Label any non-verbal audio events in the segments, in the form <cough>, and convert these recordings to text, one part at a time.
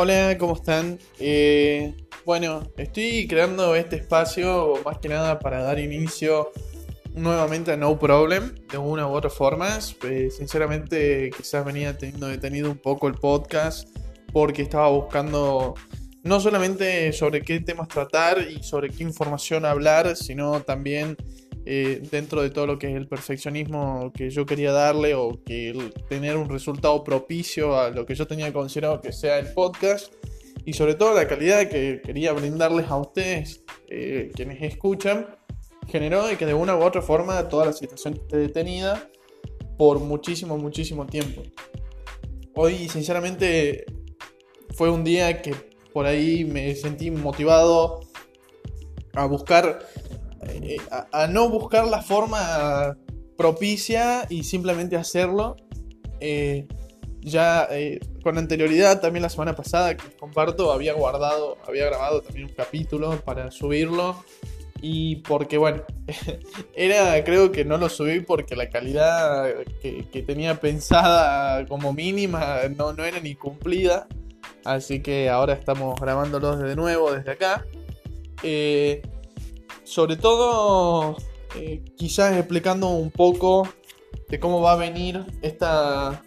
Hola, ¿cómo están? Eh, bueno, estoy creando este espacio más que nada para dar inicio nuevamente a No Problem de una u otra forma. Eh, sinceramente, quizás venía teniendo detenido un poco el podcast porque estaba buscando no solamente sobre qué temas tratar y sobre qué información hablar, sino también eh, dentro de todo lo que es el perfeccionismo que yo quería darle o que tener un resultado propicio a lo que yo tenía considerado que sea el podcast y sobre todo la calidad que quería brindarles a ustedes, eh, quienes escuchan, generó que de una u otra forma toda la situación esté detenida por muchísimo, muchísimo tiempo. Hoy, sinceramente, fue un día que por ahí me sentí motivado a buscar, eh, a, no buscar la forma propicia y simplemente hacerlo. Eh, ya eh, con anterioridad, también la semana pasada que comparto, había guardado, había grabado también un capítulo para subirlo. Y porque, bueno, <laughs> era, creo que no lo subí porque la calidad que, tenía pensada como mínima no, no era ni cumplida. Así que ahora estamos grabándolos de nuevo desde acá. Eh, sobre todo, eh, quizás explicando un poco de cómo va a venir esta,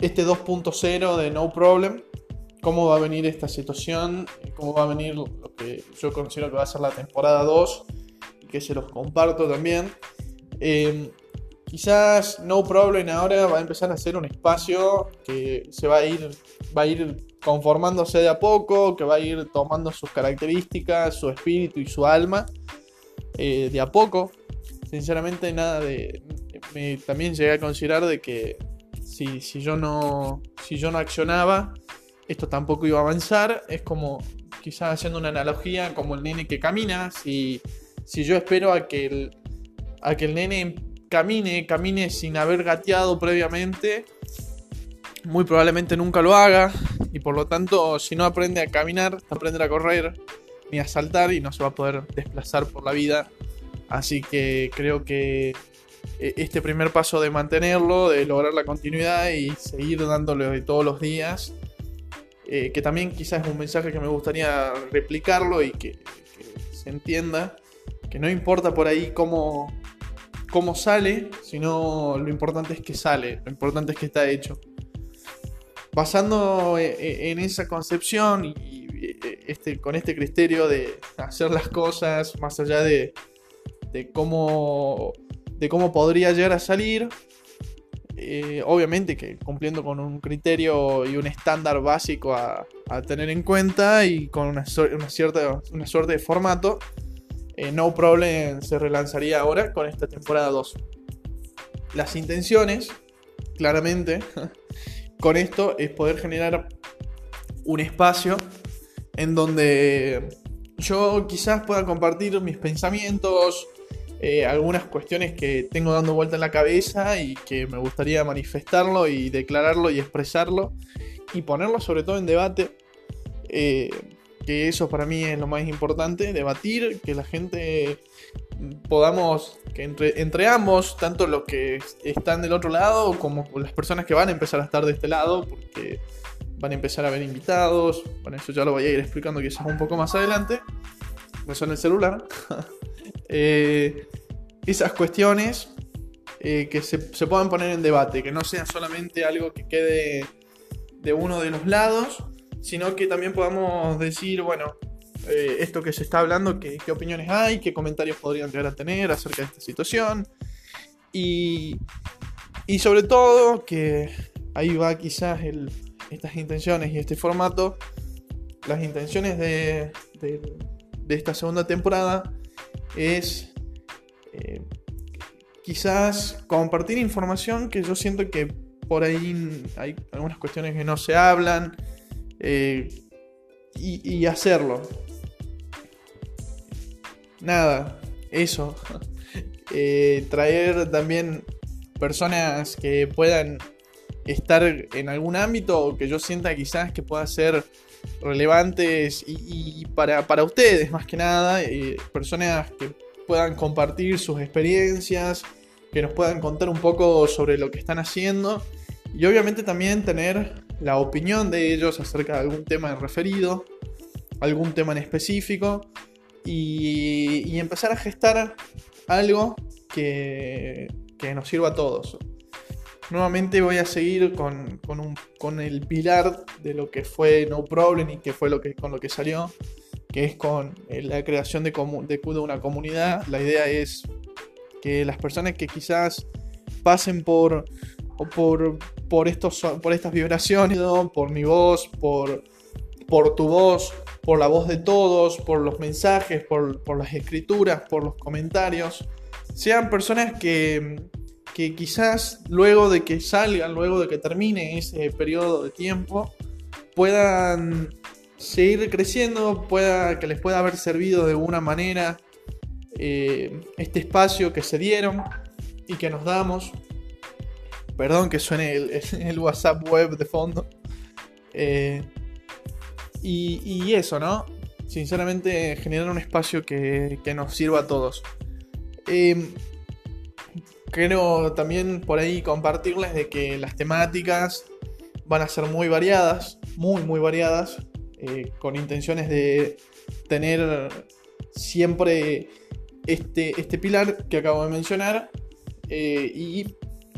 este 2.0 de No Problem. Cómo va a venir esta situación, cómo va a venir lo que yo considero que va a ser la temporada 2 y que se los comparto también. Eh, quizás No Problem ahora va a empezar a ser un espacio que se va a ir, va a ir conformándose de a poco, que va a ir tomando sus características, su espíritu y su alma eh, de a poco. Sinceramente, nada de. Me, también llegué a considerar de que si, si, yo no, si yo no accionaba, esto tampoco iba a avanzar. Es como, quizás haciendo una analogía, como el nene que camina. Si, si yo espero a que, el, a que el nene camine, camine sin haber gateado previamente, muy probablemente nunca lo haga y por lo tanto si no aprende a caminar, no a correr ni a saltar y no se va a poder desplazar por la vida. Así que creo que eh, este primer paso de mantenerlo, de lograr la continuidad y seguir dándole todos los días, eh, que también quizás es un mensaje que me gustaría replicarlo y que, que se entienda, que no importa por ahí cómo, cómo sale, sino lo importante es que sale, lo importante es que está hecho basando eh, eh, en esa concepción y este, con este criterio de hacer las cosas más allá de, cómo, podría llegar a salir, eh, obviamente que cumpliendo con un criterio y un estándar básico a, tener en cuenta y con una, cierta una suerte de formato, No Problem se relanzaría ahora con esta temporada 2. Las intenciones, claramente, <laughs> con esto es poder generar un espacio en donde yo quizás pueda compartir mis pensamientos, eh, algunas cuestiones que tengo dando vuelta en la cabeza y que me gustaría manifestarlo y declararlo y expresarlo y ponerlo sobre todo en debate. Eh, que eso para mí es lo más importante, debatir, que la gente podamos, que entre, entre ambos, tanto los que están del otro lado como las personas que van a empezar a estar de este lado, porque van a empezar a ver invitados, bueno, eso ya lo voy a ir explicando quizás un poco más adelante, me suena el celular, <laughs> eh, esas cuestiones eh, que se, se puedan poner en debate, que no sea solamente algo que quede de uno de los lados, sino que también podamos decir, bueno, eh, esto que se está hablando, qué, opiniones hay, qué comentarios podrían llegar a tener acerca de esta situación. Y, y sobre todo, que ahí va quizás estas intenciones y este formato, las intenciones de, esta segunda temporada es eh, quizás compartir información que yo siento que por ahí hay algunas cuestiones que no se hablan eh, y, hacerlo nada, eso. <laughs> Eh, traer también personas que puedan estar en algún ámbito que yo sienta quizás que pueda ser relevantes y, para, ustedes más que nada, eh, personas que puedan compartir sus experiencias, que nos puedan contar un poco sobre lo que están haciendo y obviamente también tener la opinión de ellos acerca de algún tema referido, algún tema en específico, y, empezar a gestar algo que, nos sirva a todos. Nuevamente voy a seguir con, con, el pilar de lo que fue No Problem y que fue lo que, con lo que salió, que es con eh, la creación de, de, de una comunidad. La idea es que las personas que quizás pasen por, por, por, estos, por estas vibraciones, por mi voz, por, por tu voz, por la voz de todos, por los mensajes, por, por las escrituras, por los comentarios, sean personas que, que quizás luego de que salgan, luego de que termine ese periodo de tiempo, puedan seguir creciendo, pueda, que les pueda haber servido de alguna manera eh, este espacio que se dieron y que nos damos. Perdón que suene <laughs> el, WhatsApp web de fondo. Eh, y, eso, ¿no? Sinceramente, generar un espacio que, nos sirva a todos. Eh, quiero también por ahí compartirles de que las temáticas van a ser muy variadas, muy, muy variadas, con intenciones de tener siempre este, este pilar que acabo de mencionar eh, y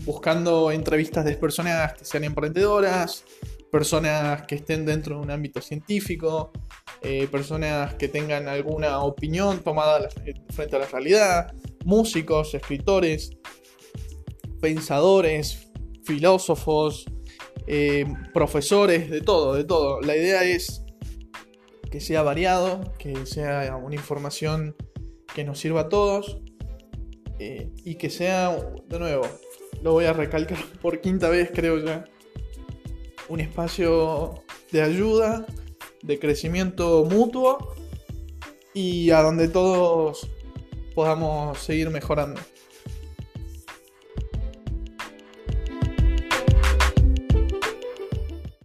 buscando entrevistas de personas que sean emprendedoras, personas que estén dentro de un ámbito científico, eh, personas que tengan alguna opinión tomada frente a la realidad, músicos, escritores, pensadores, filósofos, eh, profesores, de todo, de todo. La idea es que sea variado, que sea una información que nos sirva a todos eh, y que sea, de nuevo, lo voy a recalcar <laughs> por quinta vez creo ya, un espacio de ayuda, de crecimiento mutuo y a donde todos podamos seguir mejorando.